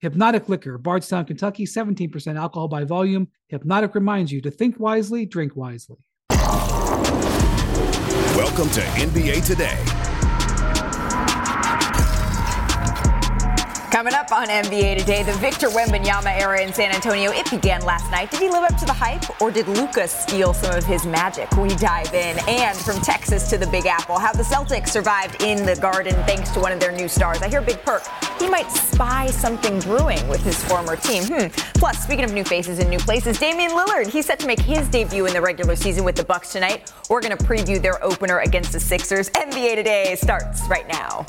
Hypnotic Liquor, Bardstown, Kentucky, 17% alcohol by volume. Hypnotic reminds you to think wisely, drink wisely. Welcome to NBA Today. Coming up on NBA today, the Victor Wembanyama era in San Antonio. It began last night. Did he live up to the hype, or did Luka steal some of his magic? We dive in. And from Texas to the Big Apple, how the Celtics survived in the Garden thanks to one of their new stars. I hear Big Perk. He might spy something brewing with his former team. Hmm. Plus, speaking of new faces and new places, Damian Lillard. He's set to make his debut in the regular season with the Bucks tonight. We're going to preview their opener against the Sixers. NBA Today starts right now.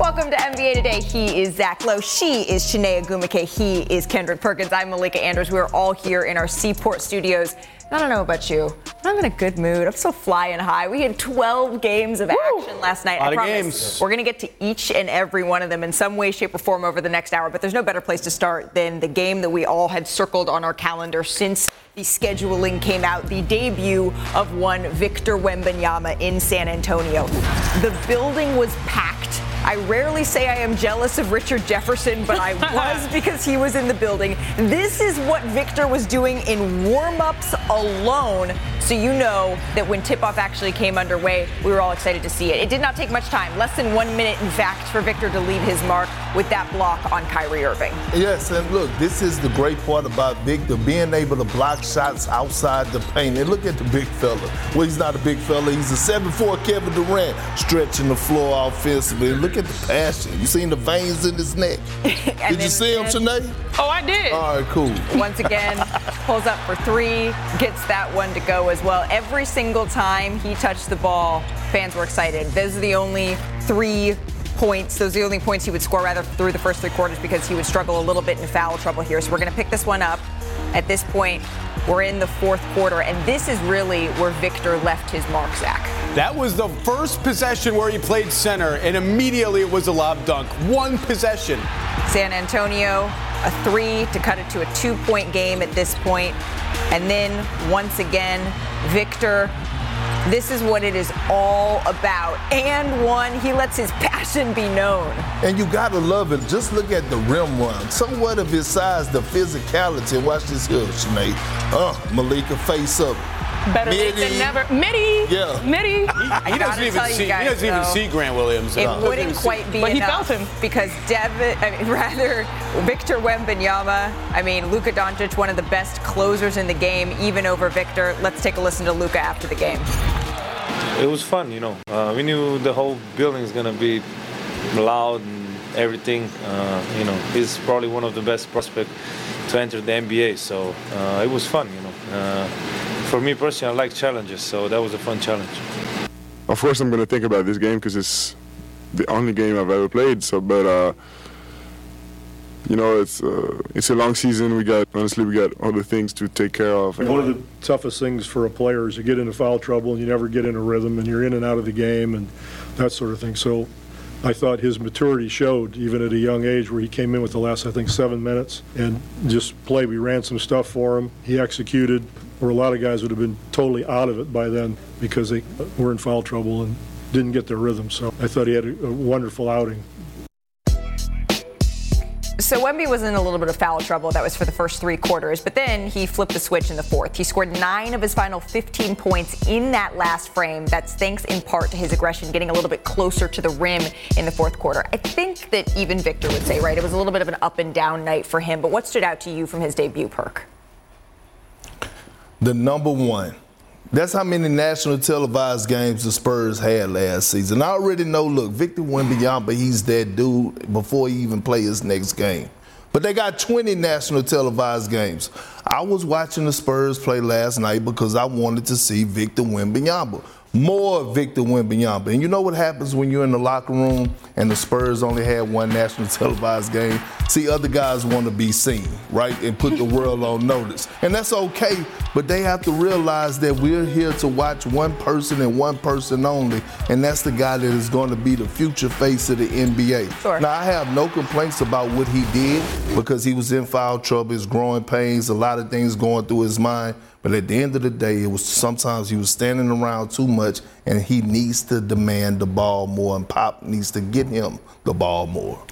Welcome to NBA Today. He is Zach Lowe. She is Chiney Ogwumike. He is Kendrick Perkins. I'm Malika Andrews. We're all here in our Seaport studios. I don't know about you, but I'm in a good mood. I'm still flying high. We had 12 games of action last night. A lot I of promise games. we're going to get to each and every one of them in some way, shape, or form over the next hour. But there's no better place to start than the game that we all had circled on our calendar since the scheduling came out. The debut of one Victor Wembanyama in San Antonio. The building was packed. I rarely say I am jealous of Richard Jefferson, but I was because he was in the building. This is what Victor was doing in warm ups alone. So you know that when tip off actually came underway, we were all excited to see it. It did not take much time, less than one minute, in fact, for Victor to leave his mark with that block on Kyrie Irving. Yes, and look, this is the great part about Victor being able to block shots outside the paint. And look at the big fella. Well, he's not a big fella. He's a 7'4 Kevin Durant stretching the floor offensively. Look at the passion. You seen the veins in his neck? Did you see him, Chiney? Oh, I did. All right, cool. Once again, pulls up for three, gets that one to go as well. Every single time he touched the ball, fans were excited. Those are the only three points. Those are the only points he would score rather through the first three quarters because he would struggle a little bit in foul trouble here. So we're going to pick this one up. At this point, we're in the fourth quarter, and this is really where Victor left his mark, Zach. That was the first possession where he played center, and immediately it was a lob dunk. One possession. San Antonio, a three to cut it to a two point game at this point. And then once again, Victor, this is what it is all about. And one, he lets his passion be known. And you gotta love it. Just look at the rim run. So what of his size, the physicality? Watch this here, Chiney. Uh, Malika face up. Better late than never. Midi. Yeah. Midi. He gotta doesn't even tell you see. He doesn't even though, see Grant Williams. It doesn't wouldn't even see- quite be But he felt him. because Devin, I mean, rather Victor Wembanyama. I mean, Luka Doncic, one of the best closers in the game, even over Victor. Let's take a listen to Luka after the game. It was fun, you know. Uh, we knew the whole building is gonna be loud and everything. Uh, you know, he's probably one of the best prospects to enter the NBA. So uh, it was fun, you know. Uh, for me personally, I like challenges, so that was a fun challenge. Of course, I'm gonna think about this game because it's the only game I've ever played. So, but uh, you know, it's uh, it's a long season. We got honestly, we got other things to take care of. One of the toughest things for a player is you get into foul trouble and you never get in a rhythm and you're in and out of the game and that sort of thing. So I thought his maturity showed even at a young age where he came in with the last, I think, seven minutes and just play. We ran some stuff for him. He executed where a lot of guys would have been totally out of it by then because they were in foul trouble and didn't get their rhythm. So I thought he had a, a wonderful outing. So Wemby was in a little bit of foul trouble. That was for the first three quarters, but then he flipped the switch in the fourth. He scored nine of his final 15 points in that last frame. That's thanks in part to his aggression, getting a little bit closer to the rim in the fourth quarter. I think that even Victor would say, right, it was a little bit of an up and down night for him. But what stood out to you from his debut, Perk? the number one. That's how many national televised games the Spurs had last season. I already know, look, Victor Wembanyama, he's that dude before he even play his next game. But they got 20 national televised games. I was watching the Spurs play last night because I wanted to see Victor Wembanyama. more Victor Wembanyama. And you know what happens when you're in the locker room and the Spurs only had one national televised game? See, other guys want to be seen, right? And put the world on notice. And that's okay, but they have to realize that we're here to watch one person and one person only, and that's the guy that is going to be the future face of the NBA. Sure. Now, I have no complaints about what he did because he was in foul trouble, his growing pains, a lot of things going through his mind. But at the end of the day, it was sometimes he was standing around too much, and he needs to demand the ball more, and Pop needs to get him the ball more.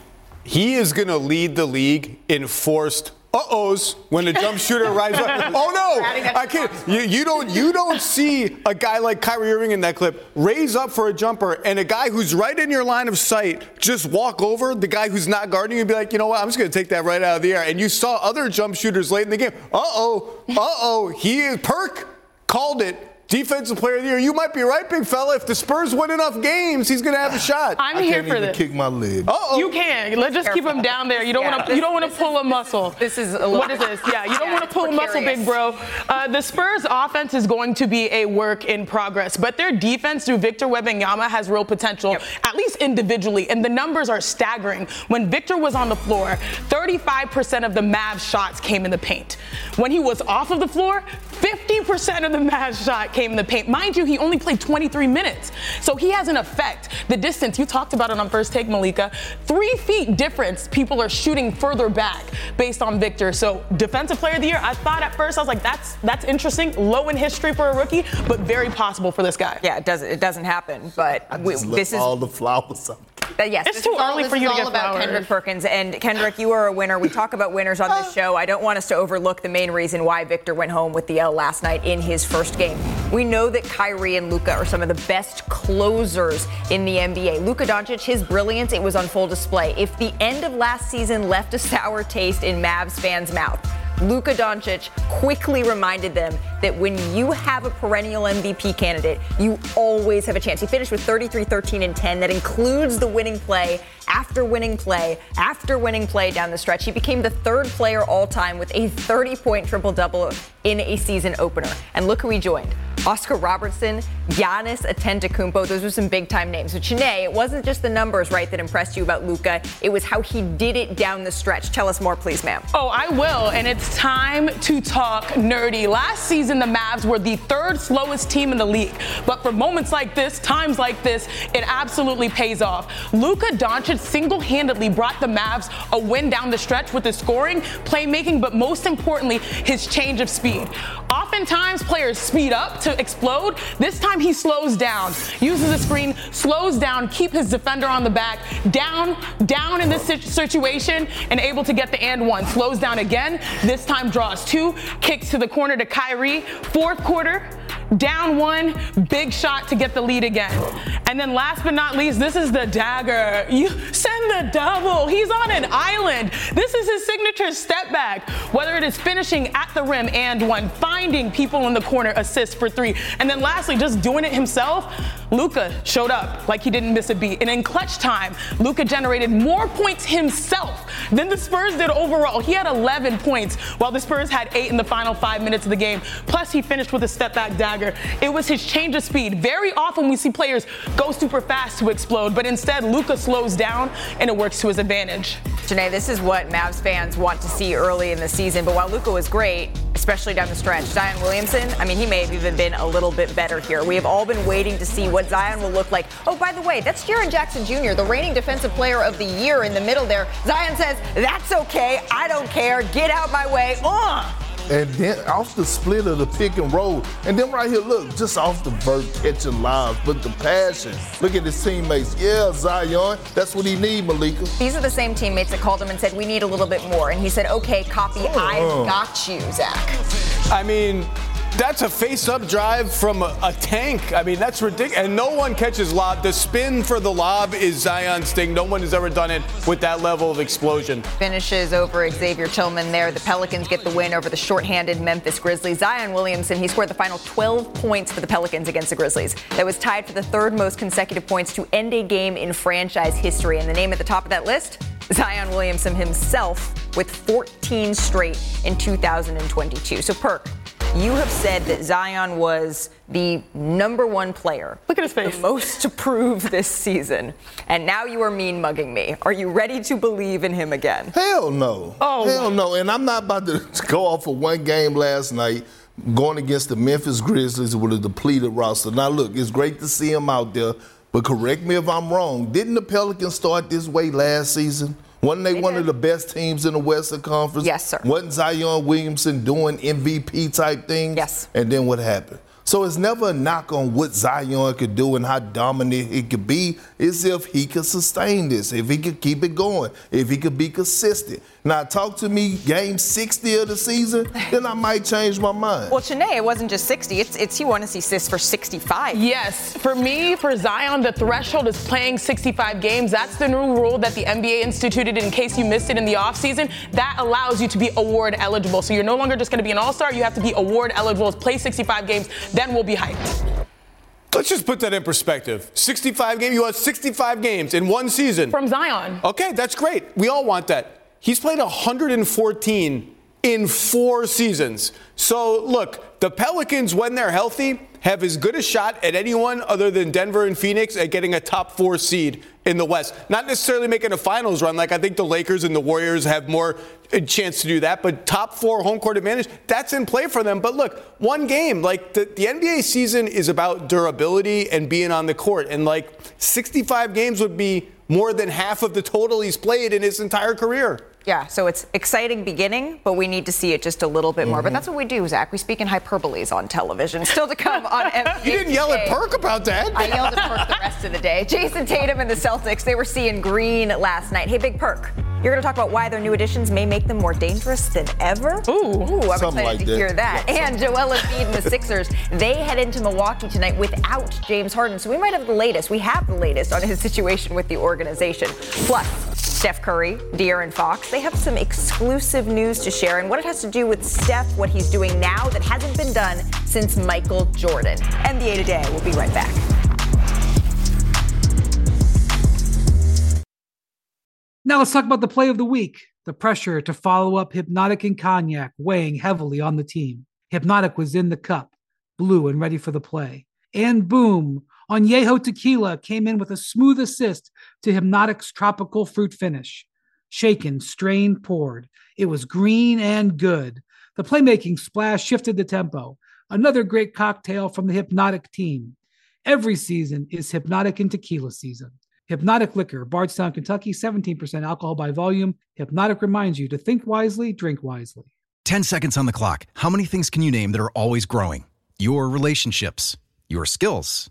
He is going to lead the league in forced uh-ohs when the jump shooter rises up. Oh no, I can't. You, you don't you don't see a guy like Kyrie Irving in that clip raise up for a jumper and a guy who's right in your line of sight just walk over the guy who's not guarding you and be like, you know what, I'm just to take that right out of the air. And you saw other jump shooters late in the game. Uh-oh, uh-oh, he is Perk called it. Defensive player of the year. You might be right, big fella. If the Spurs win enough games, he's going to have a shot. I'm I here can't for even this. kick my leg. Uh-oh. You can. Let's just keep him down there. You don't Yeah, want to. You don't want to pull a muscle. This is a what is this? Yeah, you don't Yeah, want to it's pull a muscle, big bro. Uh, the Spurs' offense is going to be a work in progress, but their defense through Victor Wembanyama has real potential, Yep. at least individually, and the numbers are staggering. When Victor was on the floor, 35% of the Mavs shots came in the paint. When he was off of the floor, 50% of the Mavs shot came in the paint. Mind you, he only played 23 minutes, so he has an effect. The distance you talked about it on first take, Malika, three feet difference. People are shooting further back based on Victor. So defensive player of the year, I thought at first I was like, that's that's interesting, low in history for a rookie, but very possible for this guy. Yeah, it doesn't it doesn't happen, but I we, just this left is all the flowers up. Uh, yes, It's too is all- early this for is you to all get about flowers. Kendrick Perkins. And Kendrick, you are a winner. We talk about winners on this show. I don't want us to overlook the main reason why Victor went home with the L last night in his first game. We know that Kyrie and Luka are some of the best closers in the NBA. Luka Doncic, his brilliance, it was on full display. If the end of last season left a sour taste in Mavs fans' mouth, Luka Doncic quickly reminded them that when you have a perennial MVP candidate, you always have a chance. He finished with 33, 13, and 10. That includes the winning play after winning play after winning play down the stretch. He became the third player all time with a 30 point triple double in a season opener. And look who he joined. Oscar Robertson, Giannis Antetokounmpo, those were some big time names. So Chiney, it wasn't just the numbers, right, that impressed you about Luka. It was how he did it down the stretch. Tell us more, please, ma'am. Oh, I will, and it's time to talk nerdy. Last season, the Mavs were the third slowest team in the league, but for moments like this, times like this, it absolutely pays off. Luka Doncic single-handedly brought the Mavs a win down the stretch with his scoring, playmaking, but most importantly, his change of speed. Oftentimes, players speed up to explode. This time, he slows down, uses the screen, slows down, keep his defender on the back, down, down in this situation, and able to get the and one. Slows down again. This time draws two, kicks to the corner to Kyrie. Fourth quarter, down one, big shot to get the lead again. And then last but not least, this is the dagger. You send the double. He's on an island. This is his signature step back. Whether it is finishing at the rim and one, finding people in the corner, assist for three. And then lastly, just doing it himself. Luka showed up like he didn't miss a beat. And in clutch time, Luka generated more points himself than the Spurs did overall. He had 11 points, while the Spurs had eight in the final five minutes of the game. Plus, he finished with a step back dagger. It was his change of speed. Very often, we see players go super fast to explode, but instead, Luka slows down and it works to his advantage. Chiney, this is what Mavs fans want to see early in the season. But while Luca was great, especially down the stretch, Zion Williamson, I mean, he may have even been a little bit better here. We have all been waiting to see what Zion will look like. Oh, by the way, that's Jaren Jackson Jr., the reigning defensive player of the year in the middle there. Zion says, That's okay. I don't care. Get out my way. Uh. And then off the split of the pick and roll. And then right here, look, just off the vert catching lives, but the passion. Look at his teammates. Yeah, Zion, that's what he need, Malika. These are the same teammates that called him and said, We need a little bit more. And he said, Okay, copy. I've got you, Zach. I mean, that's a face-up drive from a, a tank. I mean, that's ridiculous. And no one catches lob. The spin for the lob is Zion's thing. No one has ever done it with that level of explosion. Finishes over Xavier Tillman there. The Pelicans get the win over the shorthanded Memphis Grizzlies. Zion Williamson, he scored the final 12 points for the Pelicans against the Grizzlies. That was tied for the third most consecutive points to end a game in franchise history. And the name at the top of that list? Zion Williamson himself with 14 straight in 2022. So, Perk, you have said that Zion was the number one player. Look at his face. The most to prove this season. And now you are mean mugging me. Are you ready to believe in him again? Hell no. Oh. Hell no. And I'm not about to go off of one game last night going against the Memphis Grizzlies with a depleted roster. Now, look, it's great to see him out there, but correct me if I'm wrong. Didn't the Pelicans start this way last season? Wasn't they, They one did. of the best teams in the Western Conference? Yes, sir. Wasn't Zion Williamson doing MVP type things? Yes. And then what happened? So it's never a knock on what Zion could do and how dominant he could be. It's if he could sustain this, if he could keep it going, if he could be consistent. Now, talk to me game 60 of the season, then I might change my mind. Well, Chiney, it wasn't just 60. It's, it's you want to see assists for 65. Yes, for me, for Zion, the threshold is playing 65 games. That's the new rule that the NBA instituted in case you missed it in the offseason. That allows you to be award eligible. So you're no longer just going to be an all star, you have to be award eligible, play 65 games, then we'll be hyped. Let's just put that in perspective. 65 games, you want 65 games in one season. From Zion. Okay, that's great. We all want that. He's played 114 in four seasons. So, look, the Pelicans, when they're healthy, have as good a shot at anyone other than Denver and Phoenix at getting a top four seed in the West. Not necessarily making a finals run, like I think the Lakers and the Warriors have more uh, chance to do that, but top four home court advantage, that's in play for them. But look, one game, like the, the NBA season is about durability and being on the court. And like 65 games would be more than half of the total he's played in his entire career. Yeah, so it's exciting beginning, but we need to see it just a little bit more. But mm-hmm. that's what we do, Zach. We speak in hyperboles on television. Still to come on NBA. You didn't yell at Perk about that. I yelled at Perk the rest of the day. Jayson Tatum and the Celtics, they were seeing green last night. Hey, Big Perk, you're going to talk about why their new additions may make them more dangerous than ever? Ooh. I'm Something excited like to that. hear that. Yeah, and Joel Embiid and the Sixers, they head into Milwaukee tonight without James Harden. So we might have the latest. We have the latest on his situation with the organization. Plus, Steph Curry, De'Aaron Fox, they have some exclusive news to share and what it has to do with Steph, what he's doing now that hasn't been done since Michael Jordan. NBA Today, we'll be right back. Now let's talk about the play of the week. The pressure to follow up Hypnotic and Cognac weighing heavily on the team. Hypnotic was in the cup, blue and ready for the play. And boom, Añejo Tequila came in with a smooth assist to Hypnotic's tropical fruit finish. Shaken, strained, poured. It was green and good. The playmaking splash shifted the tempo. Another great cocktail from the Hypnotic team. Every season is Hypnotic and Tequila season. Hypnotic Liquor, Bardstown, Kentucky, 17% alcohol by volume. Hypnotic reminds you to think wisely, drink wisely. 10 seconds on the clock. How many things can you name that are always growing? Your relationships, your skills,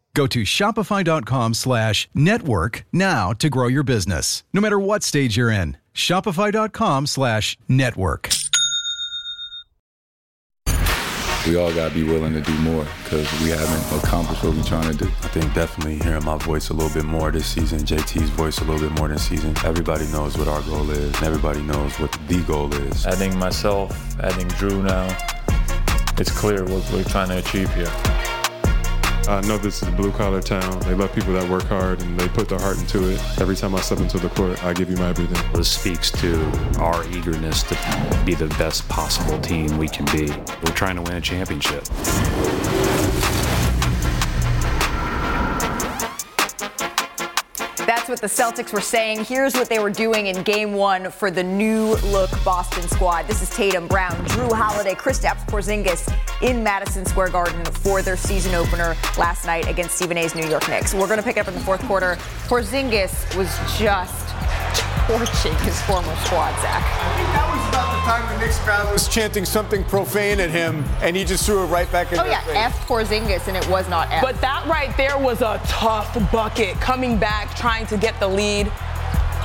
Go to shopify.com slash network now to grow your business, no matter what stage you're in. Shopify.com slash network. we all got to be willing to do more because we haven't accomplished what we're trying to do. I think definitely hearing my voice a little bit more this season, JT's voice a little bit more this season. Everybody knows what our goal is, and everybody knows what the goal is. Adding myself, adding Jrue now, it's clear what we're trying to achieve here. I know this is a blue collar town. They love people that work hard and they put their heart into it. Every time I step into the court, I give you my everything. This speaks to our eagerness to be the best possible team we can be. We're trying to win a championship. What the Celtics were saying. Here's what they were doing in game one for the new look Boston squad. This is Tatum Brown, Jrue Holiday, Kristaps Porzingis in Madison Square Garden for their season opener last night against Stephen A's New York Knicks. We're going to pick up in the fourth quarter. Porzingis was just torching his former squad, Zach. I think that was about the time the Knicks crowd was chanting something profane at him, and he just threw it right back in Oh yeah, face. F Porzingis, and it was not F. But that right there was a tough bucket coming back, trying to get the lead.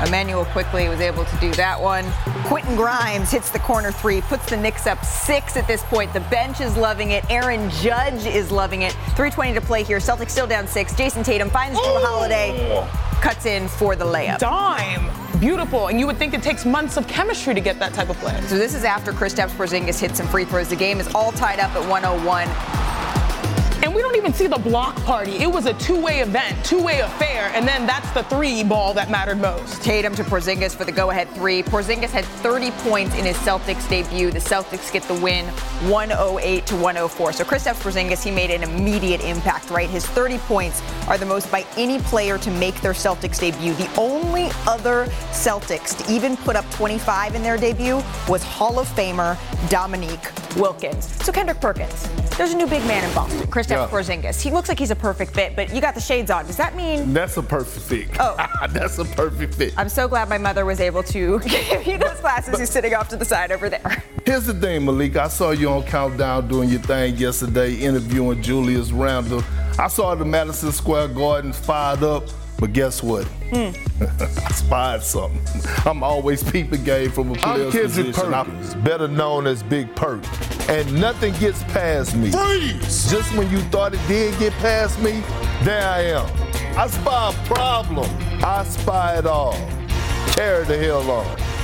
Immanuel Quickley was able to do that one. Quentin Grimes hits the corner three, puts the Knicks up six at this point. The bench is loving it. Aaron Judge is loving it. 320 to play here. Celtics still down six. Jayson Tatum finds Jrue oh! Holiday. cuts in for the layup. Dime. Beautiful. And you would think it takes months of chemistry to get that type of play. So this is after Kristaps Porzingis hit some free throws. The game is all tied up at 101. And we don't even see the block party. It was a two-way event, two-way affair, and then that's the three ball that mattered most. Tatum to Porzingis for the go-ahead three. Porzingis had 30 points in his Celtics debut. The Celtics get the win, 108 to 104. So Kristaps Porzingis, he made an immediate impact, right? His 30 points are the most by any player to make their Celtics debut. The only other Celtics to even put up 25 in their debut was Hall of Famer Dominique Wilkins. So Kendrick Perkins, there's a new big man in Boston, Kristaps yeah. Porzingis. He looks like he's a perfect fit, but you got the shades on. Does that mean that's a perfect fit? Oh, that's a perfect fit. I'm so glad my mother was able to give you those glasses. He's sitting off to the side over there. Here's the thing, Malik. I saw you on Countdown doing your thing yesterday, interviewing Julius Randle. I saw the Madison Square Garden fired up. But guess what? Hmm. I spied something. I'm always peeping game from a player's I'm position. Perkins, I'm better known as Big Perk. And nothing gets past me. Freeze! Just when you thought it did get past me, there I am. I spy a problem. I spy it all. Carry the hell on.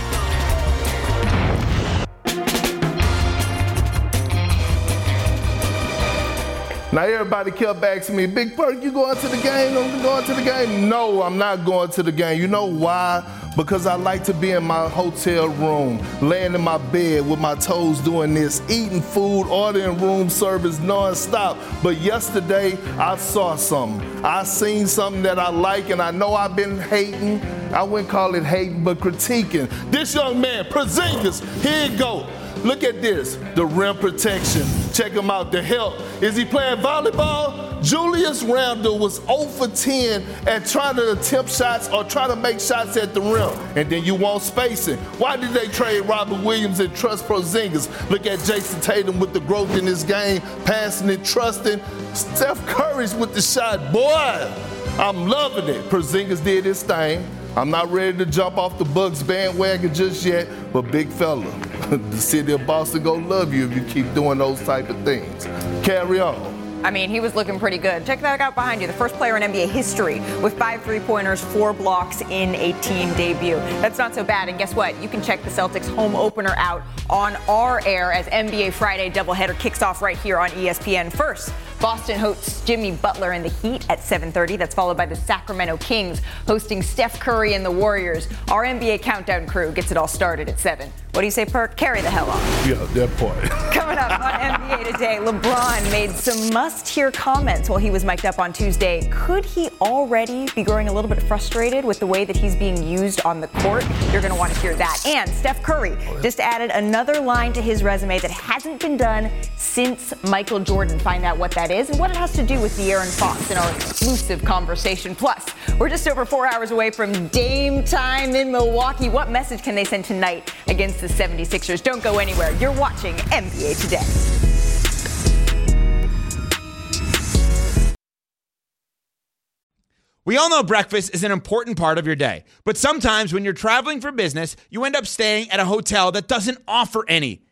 Now everybody kept asking me, Big Perk, you going to the game? Going to the game. No, I'm not going to the game. You know why? Because I like to be in my hotel room, laying in my bed with my toes doing this, eating food, ordering room service nonstop. But yesterday I saw something. I seen something that I like, and I know I've been hating. I wouldn't call it hating, but critiquing. This young man, Porzingis, here you go. Look at this, the rim protection. Check him out, the help. Is he playing volleyball? Julius Randle was 0 for 10 at trying to attempt shots or trying to make shots at the rim. And then you want spacing. Why did they trade Robert Williams and trust Porzingis? Look at Jayson Tatum with the growth in his game, passing and trusting. Steph Curry's with the shot. Boy, I'm loving it. Porzingis did his thing. I'm not ready to jump off the Bucks bandwagon just yet, but big fella, the city of Boston gonna love you if you keep doing those type of things. Carry on. I mean, he was looking pretty good. Check that out behind you. The first player in NBA history with five three pointers, four blocks in a team debut. That's not so bad. And guess what? You can check the Celtics home opener out on our air as NBA Friday doubleheader kicks off right here on ESPN. First, Boston hosts Jimmy Butler and the Heat at 7:30. That's followed by the Sacramento Kings hosting Steph Curry and the Warriors. Our NBA countdown crew gets it all started at 7. What do you say, Perk? Carry the hell on. Yeah, that part. Coming up on NBA today, LeBron made some must-hear comments while he was mic'd up on Tuesday. Could he already be growing a little bit frustrated with the way that he's being used on the court? You're going to want to hear that. And Steph Curry just added another line to his resume that hasn't been done since Michael Jordan. Find out what that is and what it has to do with De'Aaron Fox in our exclusive conversation. Plus, we're just over four hours away from Dame time in Milwaukee. What message can they send tonight against the 76ers? Don't go anywhere. You're watching NBA Today. We all know breakfast is an important part of your day, but sometimes when you're traveling for business, you end up staying at a hotel that doesn't offer any.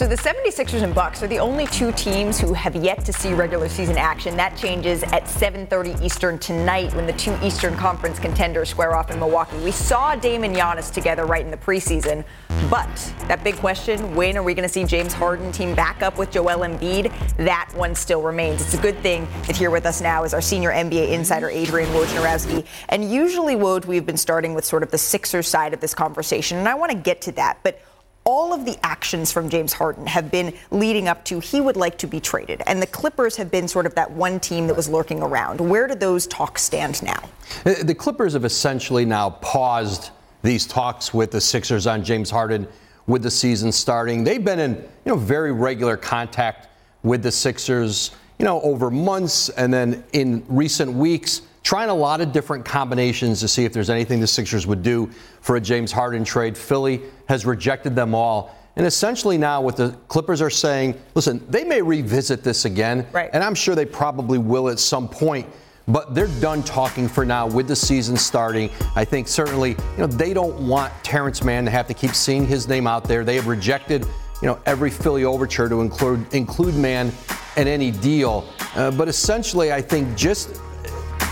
So the 76ers and Bucks are the only two teams who have yet to see regular season action. That changes at 7:30 Eastern tonight when the two Eastern Conference contenders square off in Milwaukee. We saw Dame and Giannis together right in the preseason, but that big question, when are we going to see James Harden team back up with Joel Embiid? That one still remains. It's a good thing that here with us now is our senior NBA insider Adrian Wojnarowski. And usually, Woj, we've been starting with sort of the Sixers side of this conversation, and I want to get to that, but all of the actions from James Harden have been leading up to he would like to be traded. And the Clippers have been sort of that one team that was lurking around. Where do those talks stand now? Uh, the Clippers have essentially now paused these talks with the Sixers on James Harden with the season starting. They've been in, you know, very regular contact with the Sixers, you know, over months and then in recent weeks trying a lot of different combinations to see if there's anything the Sixers would do for a James Harden trade. Philly has rejected them all. And essentially now what the Clippers are saying, listen, they may revisit this again. Right. And I'm sure they probably will at some point. But they're done talking for now with the season starting. I think certainly, you know, they don't want Terrence Mann to have to keep seeing his name out there. They have rejected, you know, every Philly overture to include include Mann in any deal. Uh, but essentially, I think just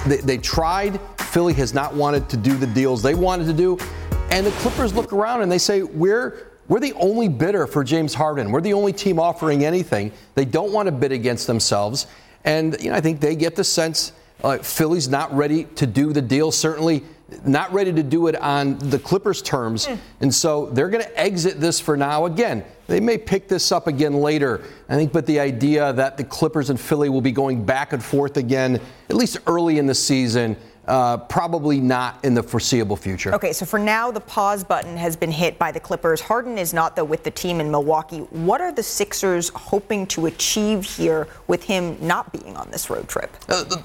they, they tried. Philly has not wanted to do the deals they wanted to do. And the Clippers look around and they say, we're we're the only bidder for James Harden. We're the only team offering anything. They don't want to bid against themselves. And you know, I think they get the sense uh, Philly's not ready to do the deal. Certainly not ready to do it on the Clippers' terms. Mm. And so they're going to exit this for now. Again, they may pick this up again later. I think, but the idea that the Clippers and Philly will be going back and forth again, at least early in the season, uh, probably not in the foreseeable future. Okay, so for now, the pause button has been hit by the Clippers. Harden is not, though, with the team in Milwaukee. What are the Sixers hoping to achieve here with him not being on this road trip? Uh, the,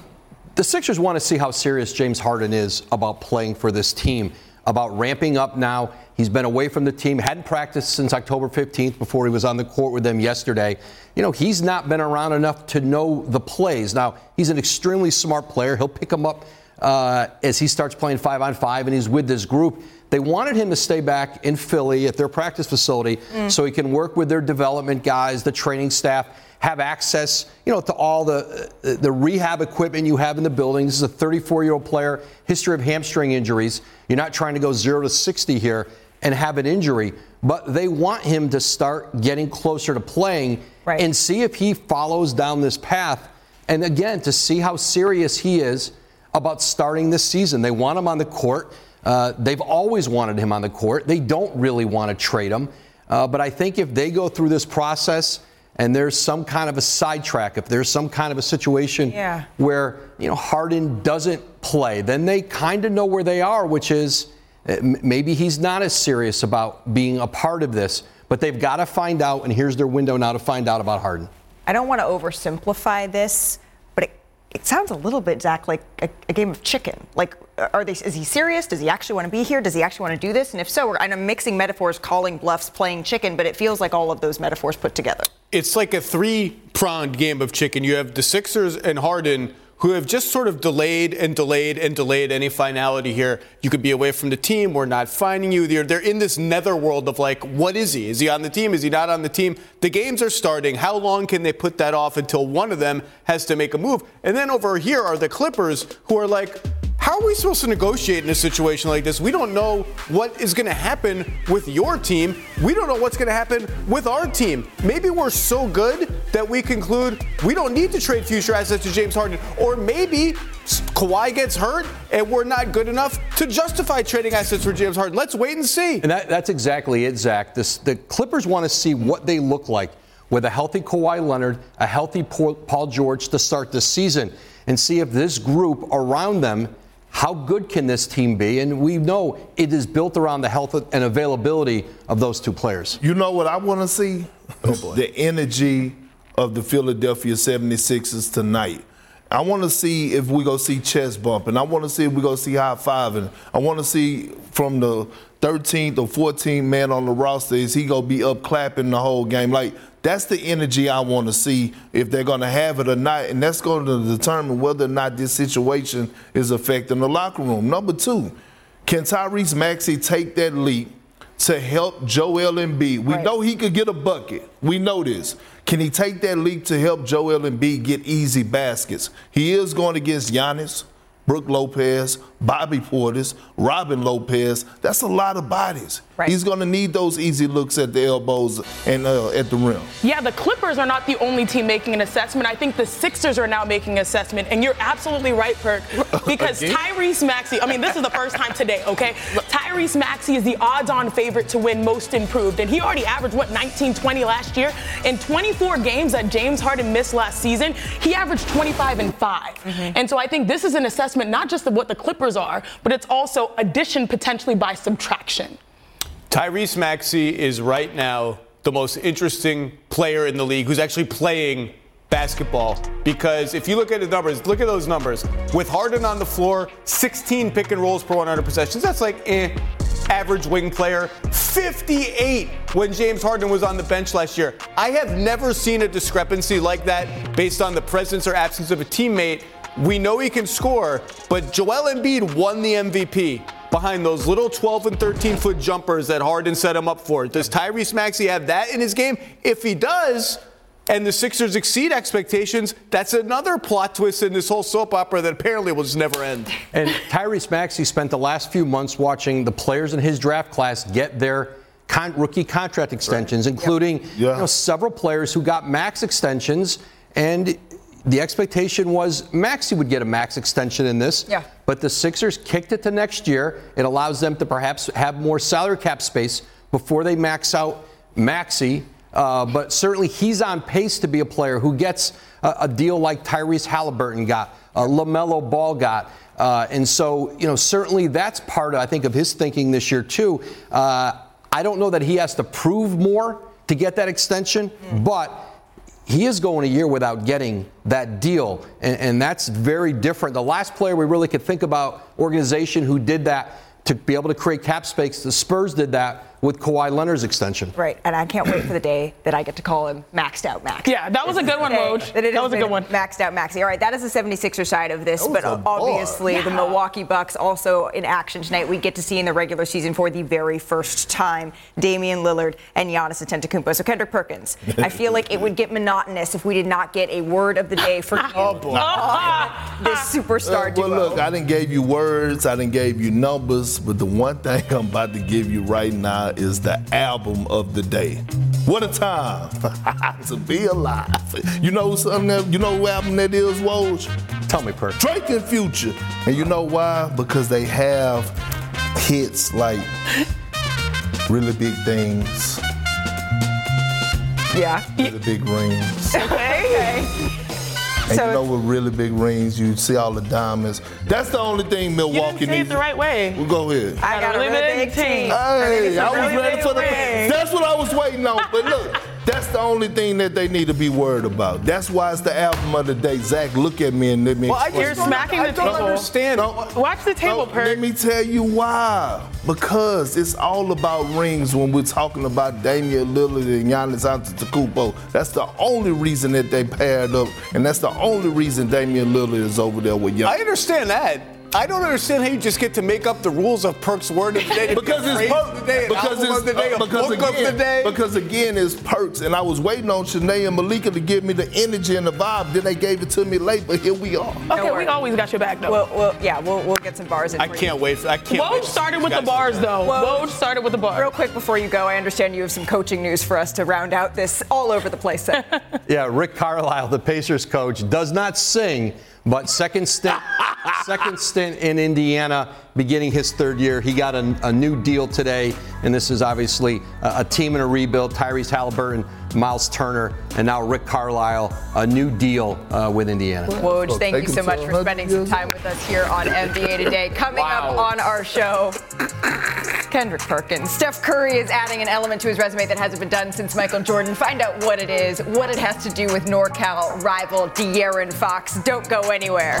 the Sixers want to see how serious James Harden is about playing for this team, about ramping up now. He's been away from the team, hadn't practiced since October 15th before he was on the court with them yesterday. You know, he's not been around enough to know the plays. Now, he's an extremely smart player. He'll pick them up uh, as he starts playing five on five and he's with this group. They wanted him to stay back in Philly at their practice facility mm. so he can work with their development guys, the training staff, have access, you know, to all the the rehab equipment you have in the building. This is a 34-year-old player, history of hamstring injuries. You're not trying to go 0 to 60 here and have an injury, but they want him to start getting closer to playing right. and see if he follows down this path. And again, to see how serious he is about starting this season. They want him on the court. Uh, they've always wanted him on the court. They don't really want to trade him. Uh, but I think if they go through this process and there's some kind of a sidetrack, if there's some kind of a situation yeah. where you know Harden doesn't play, then they kind of know where they are, which is uh, maybe he's not as serious about being a part of this. But they've got to find out, and here's their window now to find out about Harden. I don't want to oversimplify this, but it sounds a little bit, Zach, like a, a, game of chicken. Like, are they? Is he serious? Does he actually want to be here? Does he actually want to do this? And if so, we're I'm mixing metaphors, calling bluffs, playing chicken, but it feels like all of those metaphors put together. It's like a three-pronged game of chicken. You have the Sixers and Harden who have just sort of delayed and delayed and delayed any finality here. You could be away from the team. We're not finding you. They're, they're in this netherworld of like, what is he? Is he on the team? Is he not on the team? The games are starting. How long can they put that off until one of them has to make a move? And then over here are the Clippers who are like, how are we supposed to negotiate in a situation like this? We don't know what is going to happen with your team. We don't know what's going to happen with our team. Maybe we're so good that we conclude we don't need to trade future assets to James Harden. Or maybe Kawhi gets hurt and we're not good enough to justify trading assets for James Harden. Let's wait and see. And that, that's exactly it, Zach. This, the Clippers want to see what they look like with a healthy Kawhi Leonard, a healthy Paul George to start this season, and see if this group around them how good can this team be? And we know it is built around the health and availability of those two players. You know what I want to see? Oh the energy of the Philadelphia 76ers tonight. I want to see if we go see chest bumping. I want to see if we go see high fiving. I want to see from the 13th or 14th man on the roster is he gonna be up clapping the whole game? Like that's the energy I want to see if they're going to have it or not. And that's going to determine whether or not this situation is affecting the locker room. Number two, can Tyrese Maxey take that leap to help Joel Embiid. We Right. know he could get a bucket. We know this. Can he take that leap to help Joel Embiid get easy baskets? He is going against Giannis, Brooke Lopez, Bobby Portis, Robin Lopez. That's a lot of bodies. He's going to need those easy looks at the elbows and uh, at the rim. Yeah, the Clippers are not the only team making an assessment. I think the Sixers are now making an assessment, and you're absolutely right, Perk, because Tyrese Maxey. I mean, this is the first time today, okay? Tyrese Maxey is the odds-on favorite to win Most Improved, and he already averaged what 19, 20 last year. In 24 games that James Harden missed last season, he averaged 25 and 5. And so I think this is an assessment not just of what the Clippers are, but it's also addition potentially by subtraction. Tyrese Maxey is right now the most interesting player in the league who's actually playing basketball because if you look at the numbers, look at those numbers. With Harden on the floor, 16 pick and rolls per 100 possessions. That's like eh, average wing player. 58 when James Harden was on the bench last year. I have never seen a discrepancy like that based on the presence or absence of a teammate. We know he can score, but Joel Embiid won the MVP behind those little 12 and 13 foot jumpers that Harden set him up for. Does Tyrese Maxey have that in his game? If he does, and the Sixers exceed expectations, that's another plot twist in this whole soap opera that apparently will just never end. And Tyrese Maxey spent the last few months watching the players in his draft class get their con- rookie contract extensions, including you know, several players who got max extensions. And the expectation was Maxey would get a max extension in this. Yeah. But the Sixers kicked it to next year. It allows them to perhaps have more salary cap space before they max out Maxey. Uh, but certainly he's on pace to be a player who gets a, a deal like Tyrese Halliburton got, uh, LaMelo Ball got. Uh, and so, you know, certainly that's part, I think, of his thinking this year, too. Uh, I don't know that he has to prove more to get that extension, but he is going a year without getting that deal, and, and that's very different. The last player we really could think about organization who did that to be able to create cap space, the Spurs did that with Kawhi Leonard's extension. Right, and I can't wait for the day that I get to call him maxed out Max. Yeah, that was a good one, Hey, Woj. That, That was a good one. Maxed out Maxey. All right, that is the 76er side of this, but was a bar. obviously the Milwaukee Bucks also in action tonight. We get to see in the regular season for the very first time Damian Lillard and Giannis Antetokounmpo. So Kendrick Perkins, I feel like it would get monotonous if we did not get a word of the day for you Oh, boy. this superstar Uh, well, duo. look, I didn't gave you words, I didn't gave you numbers, but the one thing I'm about to give you right now is the album of the day. What a time to be alive! You know something? That, you know what album that is, Woj? Tell me, Perk. Drake and Future, and you know why? Because they have hits like really big things, yeah. really big rings. Okay. And So- you know with really big rings, you see all the diamonds. That's the only thing Milwaukee didn't say it needs. the right way. Well, go ahead. I got a really big team. Hey, I was really ready for the. ring. That's what I was waiting on. But look, that's the only thing that they need to be worried about. That's why it's the album of the day. Zach, look at me and let me. Well, I explain. You're just smacking I the don't table. understand. Uh, Watch the table, No, Perk. let me tell you why. Because it's all about rings when we're talking about Damian Lillard and Giannis Antetokounmpo. That's the only reason that they paired up, and that's the only reason Damian Lillard is over there with Giannis. I understand that. I don't understand how you just get to make up the rules of Perk's word of the day. because it's Phrase perks. of the day, an because it's of the day, uh, because book again, of the day. because again it's perks, and I was waiting on Chiney and Malika to give me the energy and the vibe. Then they gave it to me late, but here we are. Okay, we always got your back, though. Well, well, yeah, we'll, we'll get some bars in. I can't wait. I can't. wait Woj to started with the bars, though. Woj- Woj started with the bars. Real quick before you go, I understand you have some coaching news for us to round out this all over the place segment. Yeah, Rick Carlisle, the Pacers coach, does not sing, but second stint, second stint in Indiana, beginning his third year. He got a, a new deal today, and this is obviously a, a team in a rebuild. Tyrese Halliburton, Miles Turner, and now Rick Carlisle, a new deal uh, with Indiana. Woj, thank take you so much for spending some time with us here on NBA Today. Coming up on our show, Kendrick Perkins. Steph Curry is adding an element to his resume that hasn't been done since Michael Jordan. Find out what it is, what it has to do with NorCal rival De'Aaron Fox. Don't go anywhere.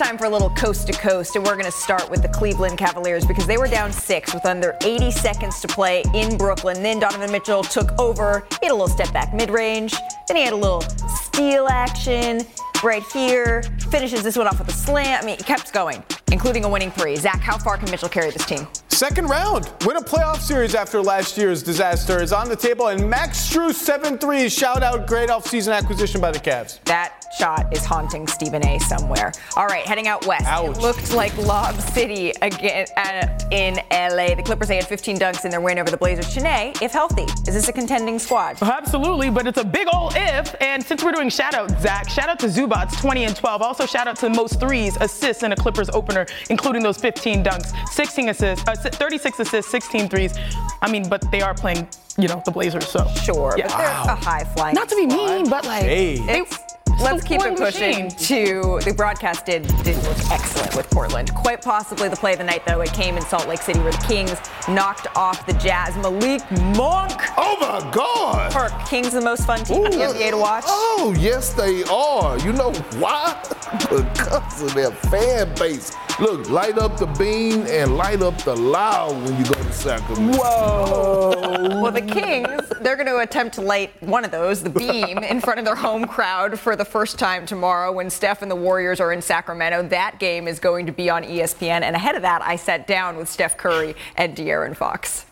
Time for a little coast to coast, and we're going to start with the Cleveland Cavaliers because they were down six with under 80 seconds to play in Brooklyn. Then Donovan Mitchell took over. He had a little step back mid range. Then he had a little steal action right here. Finishes this one off with a slam. I mean, it kept going, including a winning three. Zach, how far can Mitchell carry this team? Second round. Win a playoff series after last year's disaster is on the table. And Max Strus, 7 3. Shout out, great offseason acquisition by the Cavs. That shot is haunting Stephen A. somewhere. All right, heading out west. Ouch. It looked like Lob City again uh, in LA. The Clippers they had 15 dunks in their win over the Blazers. Chiney, if healthy, is this a contending squad? Absolutely, but it's a big old if. And since we're doing shout out, Zach, shout out to Zubac's 20 and 12. Also shout out to most threes, assists in a Clippers opener, including those 15 dunks, 16 assists, uh, 36 assists, 16 threes. I mean, but they are playing, you know, the Blazers, so Sure, Yeah. but they're a high flying. Not to be mean, but like Hey. they- It's, let's keep it pushing machine. to the broadcast did did look excellent with Portland. Quite possibly the play of the night though. It came in Salt Lake City where the Kings knocked off the Jazz. Malik Monk. Oh my God! Perk. Kings the most fun team in the NBA to watch. Oh, yes, they are. You know why? Because of their fan base. Look, light up the beam and light up the loud when you go to Sacramento. Whoa. well, the Kings, they're going to attempt to light one of those, the beam, in front of their home crowd for the first time tomorrow when Steph and the Warriors are in Sacramento. That game is going to be on ESPN. And ahead of that, I sat down with Steph Curry and De'Aaron Fox.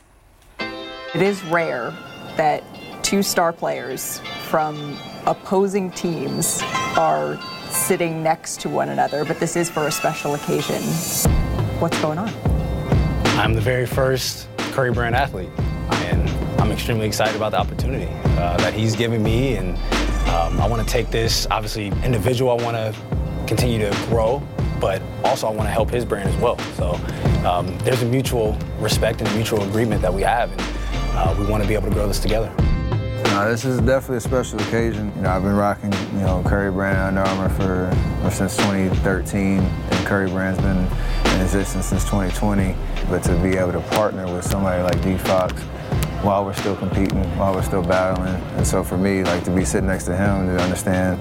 It is rare that two star players from opposing teams are sitting next to one another, but this is for a special occasion. What's going on? I'm the very first Curry Brand athlete, and I'm extremely excited about the opportunity uh, that he's given me. And um, I want to take this, obviously, individual. I want to continue to grow, but also I want to help his brand as well. So um, there's a mutual respect and a mutual agreement that we have, and uh, we want to be able to grow this together. This is definitely a special occasion. You know, I've been rocking, you know, Curry Brand Under Armour for or since 2013, and Curry Brand's been in existence since 2020. But to be able to partner with somebody like D Fox while we're still competing, while we're still battling, and so for me, like to be sitting next to him to understand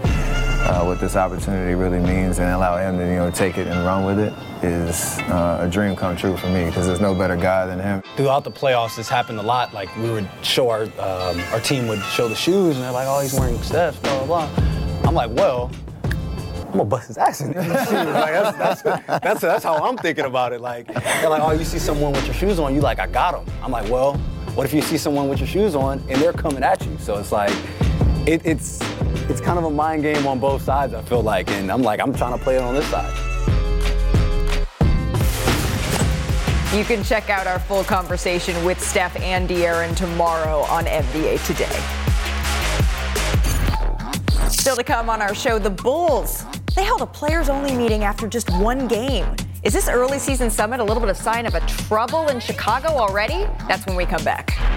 uh, what this opportunity really means and allow him to, you know, take it and run with it is uh, a dream come true for me because there's no better guy than him. Throughout the playoffs, this happened a lot. Like we would show our um, our team would show the shoes, and they're like, "Oh, he's wearing Steph's." Blah blah blah. I'm like, well. I'm gonna bust his ass in. Like, that's, that's, that's, that's how I'm thinking about it. Like, they're like, oh, you see someone with your shoes on, you like, I got him. I'm like, well, what if you see someone with your shoes on and they're coming at you? So it's like, it, it's it's kind of a mind game on both sides. I feel like, and I'm like, I'm trying to play it on this side. You can check out our full conversation with Steph and De'Aaron tomorrow on NBA Today. Still to come on our show, the Bulls. They held a players only meeting after just one game. Is this early season summit a little bit of sign of a trouble in Chicago already? That's when we come back.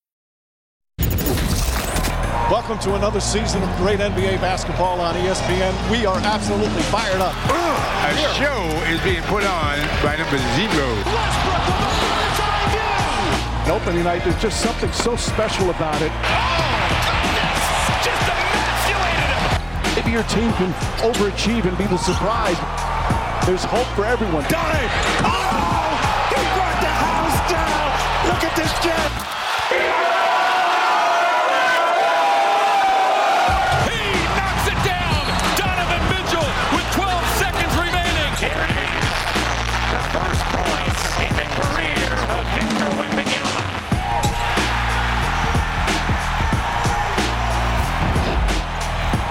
Welcome to another season of great NBA basketball on ESPN. We are absolutely fired up. A show is being put on by number zero. An opening night, there's just something so special about it. Maybe your team can overachieve and be the surprise. There's hope for everyone. Dive! Oh! He brought the house down! Look at this jet!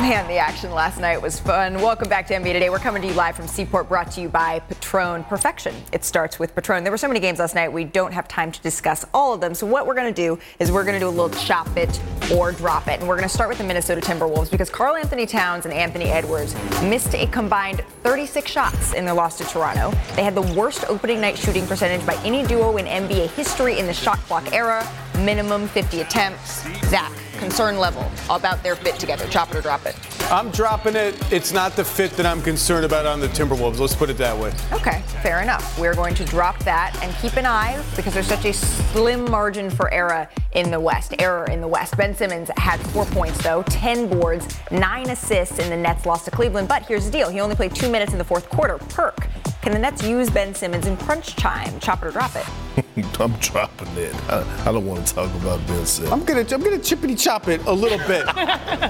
Man, the action last night was fun. Welcome back to NBA Today. We're coming to you live from Seaport, brought to you by Patron Perfection. It starts with Patron. There were so many games last night, we don't have time to discuss all of them. So, what we're going to do is we're going to do a little chop it or drop it. And we're going to start with the Minnesota Timberwolves because Karl-Anthony Towns and Anthony Edwards missed a combined 36 shots in their loss to Toronto. They had the worst opening night shooting percentage by any duo in NBA history in the shot clock era, minimum 50 attempts. Zach, concern level about their fit together. Chop it or drop it. I'm dropping it. It's not the fit that I'm concerned about on the Timberwolves. Let's put it that way. Okay, fair enough. We're going to drop that and keep an eye because there's such a slim margin for error in the West. Error in the West. Ben Simmons had four points though, 10 boards, nine assists in the Nets loss to Cleveland. But here's the deal: he only played two minutes in the fourth quarter. Perk. Can the Nets use Ben Simmons in crunch time? Chop it or drop it. I'm dropping it. I, I don't want to talk about Ben Simmons. I'm gonna I'm gonna chippity chop it a little bit.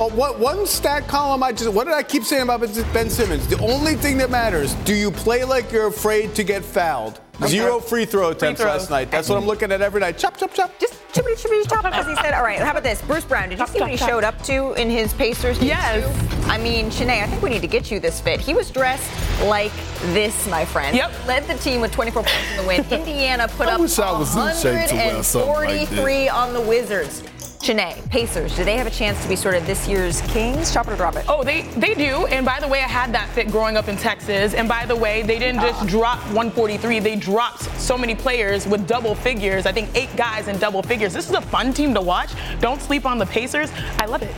oh, what one stat column I just what did I keep saying about Ben Simmons? The only thing that matters: do you play like you're afraid to get fouled? Zero free throw attempts throws. last night. That's what I'm looking at every night. Chop chop chop. Just chippity chippity chop because he said, all right, how about this? Bruce Brown, did you see what he showed up to in his Pacers? games, Yes. too? I mean, Chiney, I think we need to get you this fit. He was dressed like this, my friend. Yep. Led the team with 24 points in the win. Indiana put I up wish I was in shape to wear something like 143 on the Wizards. Chiney, Pacers, do they have a chance to be sort of this year's kings? Chop it or drop it? Oh, they they do. And by the way, I had that fit growing up in Texas. And by the way, they didn't ah. just drop 143. They dropped so many players with double figures. I think eight guys in double figures. This is a fun team to watch. Don't sleep on the Pacers. I love it.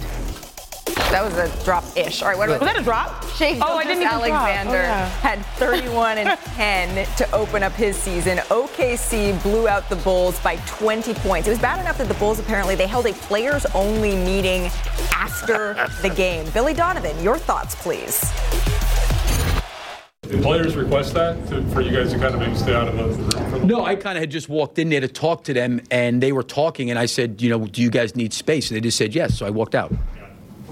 That was a drop-ish. All right, what about Was that a drop? Shea Oh, I didn't even drop. Oh, Alexander yeah. had 31 and 10 to open up his season. OKC blew out the Bulls by 20 points. It was bad enough that the Bulls apparently they held a players-only meeting after the game. Billy Donovan, your thoughts, please. Did players request that to, for you guys to kind of maybe stay out of the room No, I kind of had just walked in there to talk to them, and they were talking, and I said, you know, do you guys need space? And they just said yes, so I walked out.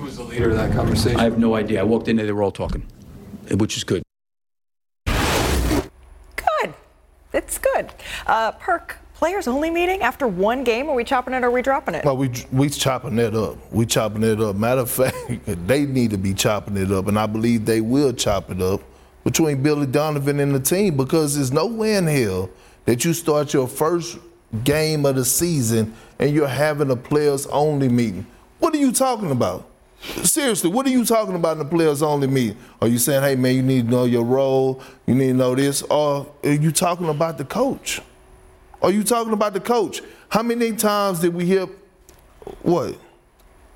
Who was the leader of that conversation? I have no idea. I walked in there, they were all talking, which is good. Good. It's good. Uh, Perk, players-only meeting after one game. Are we chopping it or are we dropping it? Well, we we chopping it up. We chopping it up. Matter of fact, they need to be chopping it up, and I believe they will chop it up between Billy Donovan and the team because there's no way in hell that you start your first game of the season and you're having a players only meeting. What are you talking about? Seriously, what are you talking about in the players only meeting? Are you saying, hey man, you need to know your role, you need to know this, or are you talking about the coach? Are you talking about the coach? How many times did we hear what?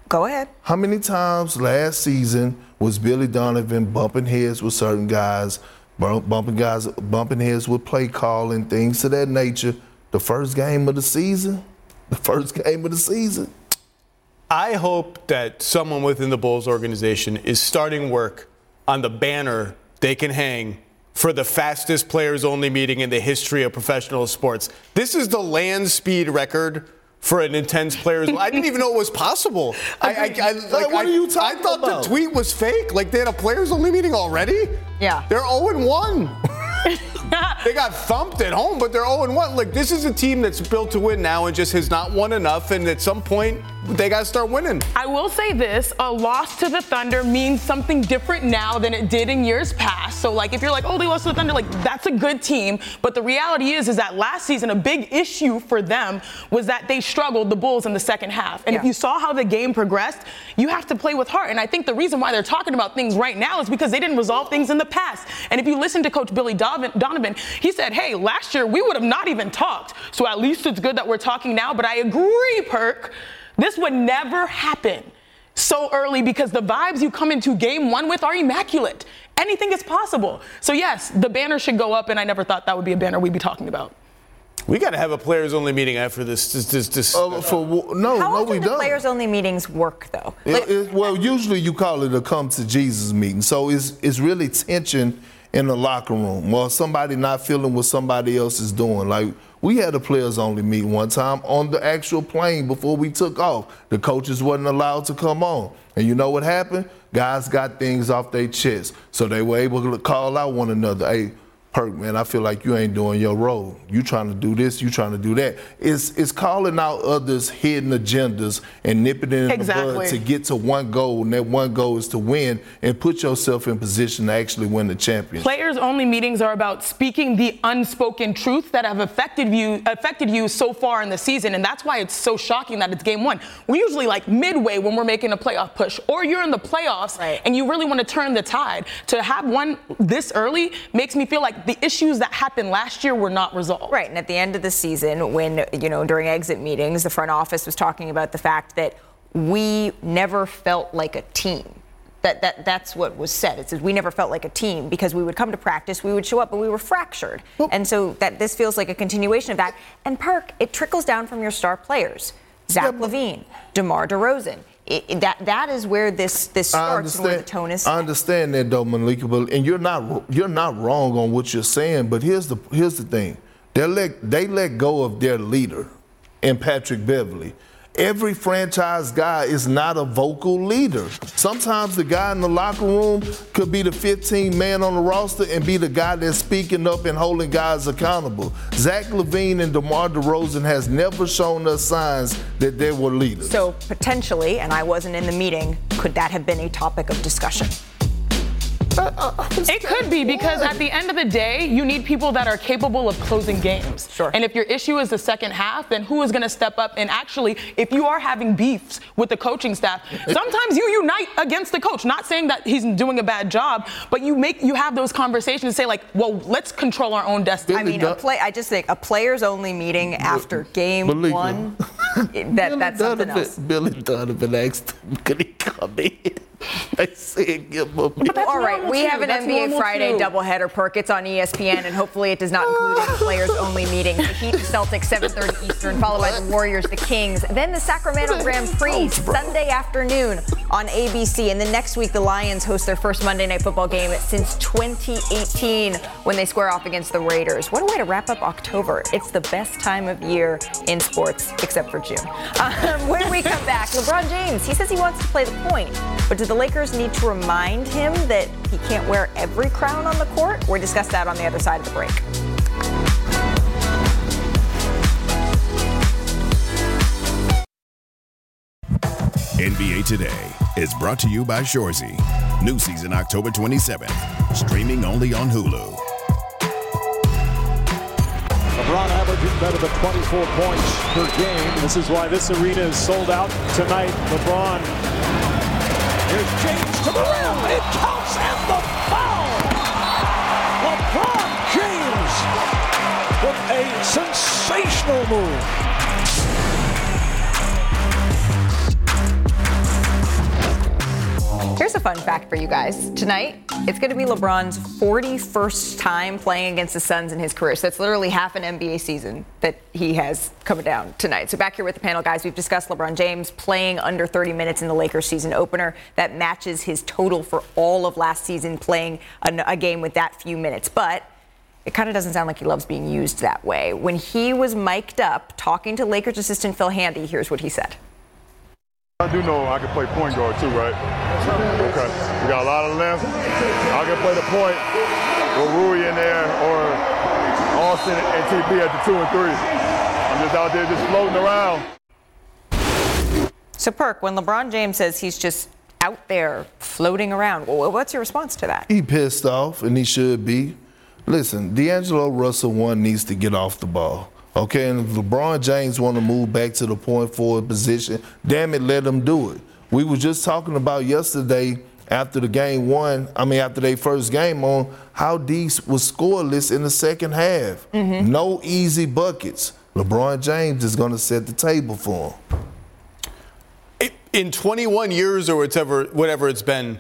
Go ahead. How many times last season was Billy Donovan bumping heads with certain guys, bumping guys, bumping heads with play calling, things to that nature? The first game of the season, the first game of the season. I hope that someone within the Bulls organization is starting work on the banner they can hang for the fastest players only meeting in the history of professional sports. This is the land speed record for an intense players. I didn't even know it was possible. I, I, I, like, what are you I- talking I thought about? the tweet was fake. Like they had a players only meeting already? Yeah. They're 0 1. they got thumped at home, but they're 0 1. Like, this is a team that's built to win now and just has not won enough. And at some point, they got to start winning. I will say this a loss to the Thunder means something different now than it did in years past. So, like, if you're like, oh, they lost to the Thunder, like, that's a good team. But the reality is, is that last season, a big issue for them was that they struggled, the Bulls, in the second half. And if you saw how the game progressed, you have to play with heart. And I think the reason why they're talking about things right now is because they didn't resolve things in the past. And if you listen to Coach Billy Donovan, Donovan he said, hey, last year we would have not even talked. So at least it's good that we're talking now. But I agree, Perk, this would never happen so early because the vibes you come into game one with are immaculate. Anything is possible. So, yes, the banner should go up, and I never thought that would be a banner we'd be talking about. We got to have a players only meeting after this. this, this, this Uh, for no, How no, often we do don't. players only meetings work though? It- it- well, usually you call it a come to Jesus meeting. So it's it's really tension in the locker room or somebody not feeling what somebody else is doing. Like we had a players only meet one time on the actual plane before we took off. The coaches wasn't allowed to come on. And you know what happened? Guys got things off their chest. So they were able to call out one another. Hey, Perk, man, I feel like you ain't doing your role. You trying to do this, you trying to do that. It's it's calling out others' hidden agendas and nipping it in the bud to get to one goal, and that one goal is to win and put yourself in position to actually win the championship. Players only meetings are about speaking the unspoken truth that have affected you affected you so far in the season and that's why it's so shocking that it's game 1. We're usually like midway when we're making a playoff push or you're in the playoffs and you really want to turn the tide. To have one this early makes me feel like the issues that happened last year were not resolved. Right, and at the end of the season, when you know during exit meetings, the front office was talking about the fact that we never felt like a team. That, that that's what was said. It says we never felt like a team because we would come to practice, we would show up, but we were fractured. And so that this feels like a continuation of that. And Perk, it trickles down from your star players, Zach LaVine, DeMar DeRozan. It, that that is where this this starts and where the tone is. I understand that though, Malika, but and you're not you're not wrong on what you're saying. But here's the here's the thing: they let they let go of their leader, and Patrick Beverley. Every franchise guy is not a vocal leader. Sometimes the guy in the locker room could be the 15 man on the roster and be the guy that's speaking up and holding guys accountable. Zach LaVine and DeMar DeRozan has never shown us signs that they were leaders. So potentially, and I wasn't in the meeting, could that have been a topic of discussion? It could be because at the end of the day, you need people that are capable of closing games. Sure. And if your issue is the second half, then who is going to step up? And actually, if you are having beefs with the coaching staff, sometimes you unite against the coach. Not saying that he's doing a bad job, but you make you have those conversations and say like, well, let's control our own destiny. I mean, a play. I just think a players-only meeting after game Believe me. one. that, that's something Donovan, else. Billy Donovan asked him, could he come in? They said, give him a All right, we too. have an That's NBA Friday too. doubleheader perk. It's on ESPN, and hopefully it does not include any players-only meeting. The Heat, the Celtics, 7:30 Eastern, followed by the Warriors, the Kings, then the Sacramento Grand Prix Sunday afternoon on ABC, and then next week the Lions host their first Monday Night Football game since 2018 when they square off against the Raiders. What a way to wrap up October! It's the best time of year in sports, except for June. Um, when we come back, LeBron James, he says he wants to play the point, but do the Lakers need to remind him that he can't wear every crown on the court? We'll discuss that on the other side of the break. NBA Today is brought to you by Shoresy. New season October 27th. Streaming only on Hulu. LeBron averaging better than 24 points per game. This is why this arena is sold out tonight. LeBron. Here's James to the rim. It counts and the foul. LeBron James with a sensational move. A fun fact for you guys. Tonight, it's going to be LeBron's 41st time playing against the Suns in his career. So that's literally half an NBA season that he has coming down tonight. So back here with the panel, guys, we've discussed LeBron James playing under 30 minutes in the Lakers season opener. That matches his total for all of last season playing a, a game with that few minutes. But it kind of doesn't sound like he loves being used that way. When he was mic'd up talking to Lakers assistant Phil Handy, here's what he said. I do know I can play point guard too, right? Okay. We got a lot of length. I can play the point. with Rui in there or Austin and TP at the two and three. I'm just out there just floating around. So, Perk, when LeBron James says he's just out there floating around, what's your response to that? He pissed off, and he should be. Listen, D'Angelo Russell one needs to get off the ball. Okay, and if LeBron James want to move back to the point forward position, damn it, let him do it. We were just talking about yesterday after the game one, I mean after their first game on how D was scoreless in the second half. Mm-hmm. No easy buckets. LeBron James is going to set the table for him. in 21 years or whatever, whatever it's been,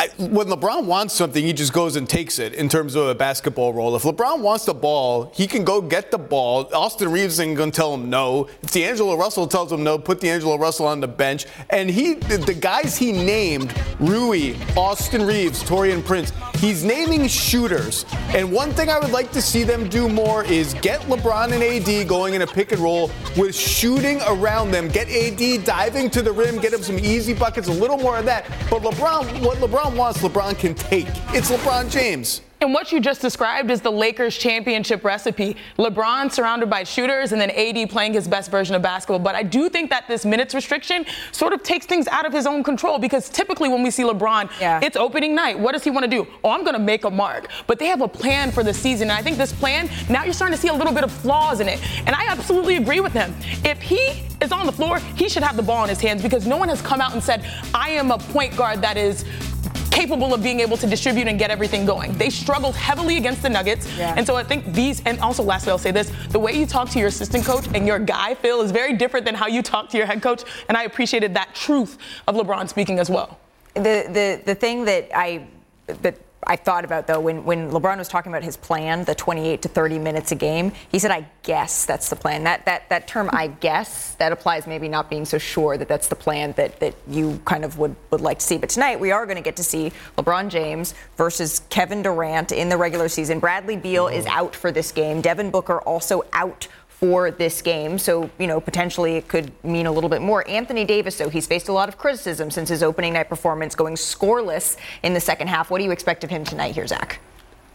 I, when LeBron wants something, he just goes and takes it in terms of a basketball role. If LeBron wants the ball, he can go get the ball. Austin Reaves ain't gonna tell him no. If D'Angelo Russell tells him no, put D'Angelo Russell on the bench. And he, the, the guys he named, Rui, Austin Reaves, Taurean Prince, he's naming shooters. And one thing I would like to see them do more is get LeBron and AD going in a pick and roll with shooting around them. Get AD diving to the rim, get him some easy buckets, a little more of that. But LeBron, what LeBron wants, LeBron can take. It's LeBron James. And what you just described is the Lakers championship recipe. LeBron surrounded by shooters and then AD playing his best version of basketball. But I do think that this minutes restriction sort of takes things out of his own control because typically when we see LeBron, it's opening night. What does he want to do? Oh, I'm going to make a mark. But they have a plan for the season. And I think this plan, now you're starting to see a little bit of flaws in it. And I absolutely agree with him. If he is on the floor, he should have the ball in his hands because no one has come out and said, I am a point guard that is capable of being able to distribute and get everything going. They struggled heavily against the Nuggets. Yeah. And so I think these, and also lastly, I'll say this the way you talk to your assistant coach and your guy, Phil, is very different than how you talk to your head coach. And I appreciated that truth of LeBron speaking as well. The the the thing that I that I thought about though when when LeBron was talking about his plan, the 28 to 30 minutes a game, he said, "I guess that's the plan." That that that term, "I guess," that applies maybe not being so sure that that's the plan that that you kind of would would like to see. But tonight we are going to get to see LeBron James versus Kevin Durant in the regular season. Bradley Beal is mm-hmm. out for this game. Devin Booker also out for this game. So, you know, potentially it could mean a little bit more. Anthony Davis, though, he's faced a lot of criticism since his opening night performance, going scoreless in the second half. What do you expect of him tonight here, Zach?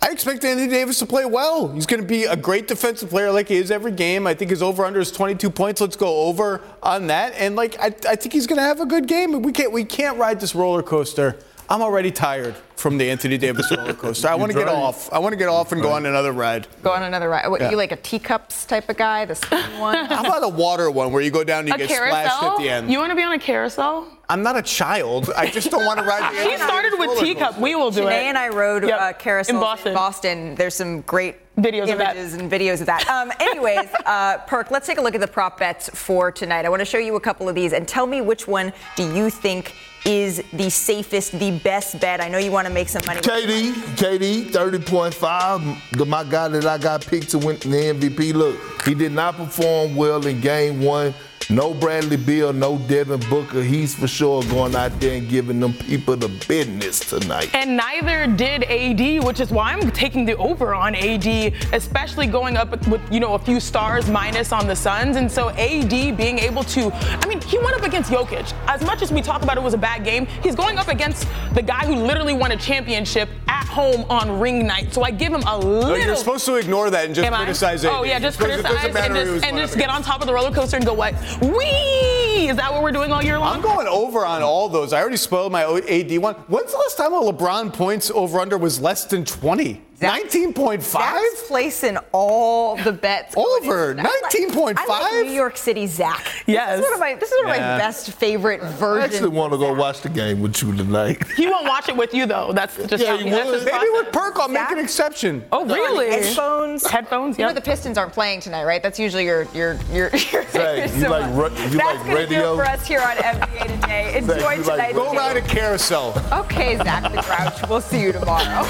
I expect Anthony Davis to play well. He's going to be a great defensive player like he is every game. I think his over under is 22 points. Let's go over on that. And like I, I think he's going to have a good game. We can't we can't ride this roller coaster. I'm already tired from the Anthony Davis roller coaster. I want to get off. I want to get off and go on another ride. Go on another ride. What, Yeah. You like a teacups type of guy, the spin one? How about a water one where you go down and you a get splashed at the end? You want to be on a carousel? I'm not a child. I just don't want to ride the He started with teacup. We will do Chiney it. and I rode Yep. uh, carousel in Boston. Boston. There's some great Videos of that. images and videos of that. Um, anyways, uh, Perk, let's take a look at the prop bets for tonight. I want to show you a couple of these and tell me which one do you think is the safest, the best bet. I know you want to make some money. KD, KD, 30.5. The, my guy that I got picked to win the MVP. Look, he did not perform well in game one. No Bradley Beal, no Devin Booker. He's for sure going out there and giving them people the business tonight. And neither did AD, which is why I'm taking the over on AD, especially going up with you know a few stars minus on the Suns. And so AD being able to, I mean, he went up against Jokic. As much as we talk about it was a bad game, he's going up against the guy who literally won a championship at home on ring night. So I give him a little. No, you're supposed to ignore that and just Am I? criticize it. Oh yeah, just Because it doesn't criticize and just, and just get on top of the roller coaster and go what? Wee! Is that what we're doing all year long? I'm going over on all those. I already spoiled my AD one. When's the last time a LeBron points over under was less than 20? 19.5? Zach's placing all the bets. Over 19.5? Like New York City Zach. Yes. This is one of my, this is one of Yeah. my best favorite versions. I actually want to go watch the game with you tonight. He won't watch it with you though. That's just Yeah, how you that's Maybe process. with Perk, I'll make an exception. Oh really? Headphones. Headphones. You know the Pistons aren't playing tonight, right? That's usually your your your. your Zach, you like ra- you That's like gonna do radio? it for us here on NBA today. Enjoy Zach, you like? Go ride a carousel. Okay, Zach the Grouch. We'll see you tomorrow.